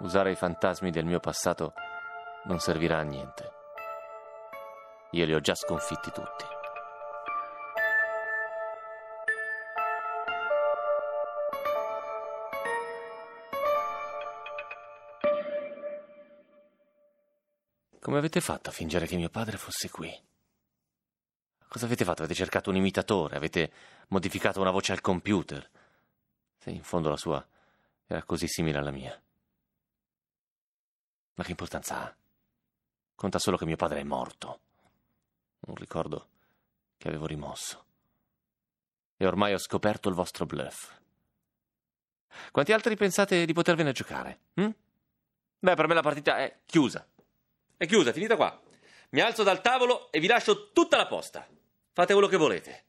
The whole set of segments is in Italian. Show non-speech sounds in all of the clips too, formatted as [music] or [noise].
Usare i fantasmi del mio passato non servirà a niente. Io li ho già sconfitti tutti. Come avete fatto a fingere che mio padre fosse qui? Cosa avete fatto? Avete cercato un imitatore? Avete modificato una voce al computer? Se in fondo la sua era così simile alla mia. Ma che importanza ha? Conta solo che mio padre è morto. Un ricordo che avevo rimosso. E ormai ho scoperto il vostro bluff. Quanti altri pensate di potervene giocare? Hm? Beh, per me la partita è chiusa. È chiusa, è finita qua. Mi alzo dal tavolo e vi lascio tutta la posta. Fate quello che volete.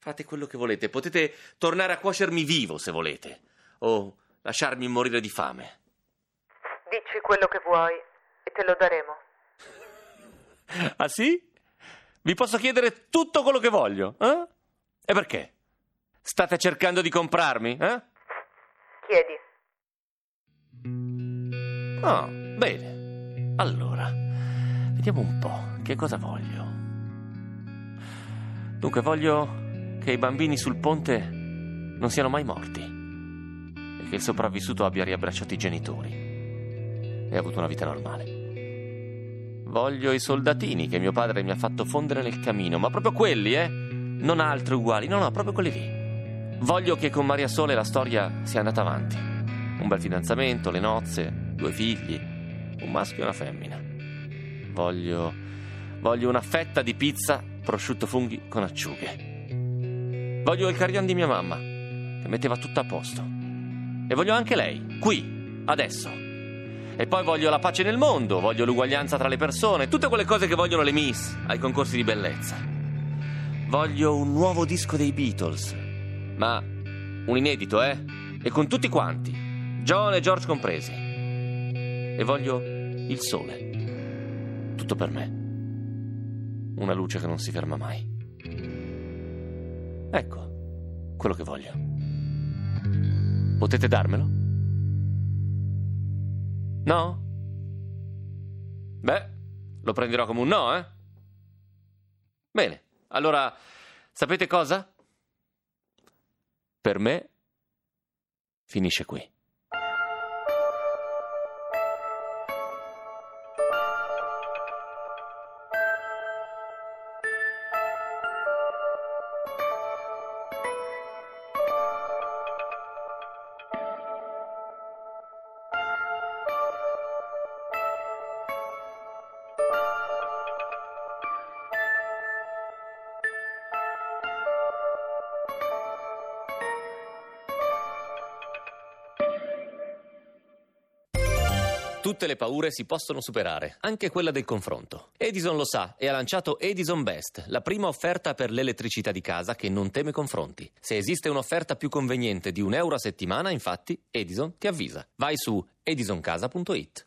Fate quello che volete. Potete tornare a cuocermi vivo se volete. O lasciarmi morire di fame. Dici quello che vuoi e te lo daremo. [laughs] ah sì? Vi posso chiedere tutto quello che voglio, eh? E perché? State cercando di comprarmi, eh? Chiedi. Ah, bene. Allora, vediamo un po' che cosa voglio. Dunque, voglio che i bambini sul ponte non siano mai morti e che il sopravvissuto abbia riabbracciato i genitori e avuto una vita normale. Voglio i soldatini che mio padre mi ha fatto fondere nel camino, ma proprio quelli, eh? Non altri uguali, no, no, proprio quelli lì. Voglio che con Maria Sole la storia sia andata avanti. Un bel fidanzamento, le nozze, due figli, un maschio e una femmina. Voglio. Voglio una fetta di pizza, prosciutto funghi con acciughe. Voglio il carillon di mia mamma, che metteva tutto a posto. E voglio anche lei, qui, adesso. E poi voglio la pace nel mondo, voglio l'uguaglianza tra le persone, tutte quelle cose che vogliono le Miss ai concorsi di bellezza. Voglio un nuovo disco dei Beatles, ma un inedito, eh? E con tutti quanti, John e George compresi. E voglio il sole, tutto per me. Una luce che non si ferma mai. Ecco, quello che voglio. Potete darmelo? No? Beh, lo prenderò come un no, eh? Bene, allora, sapete cosa? Per me finisce qui. Tutte le paure si possono superare, anche quella del confronto. Edison lo sa e ha lanciato Edison Best, la prima offerta per l'elettricità di casa che non teme confronti. Se esiste un'offerta più conveniente di un euro a settimana, infatti, Edison ti avvisa. Vai su edisoncasa.it.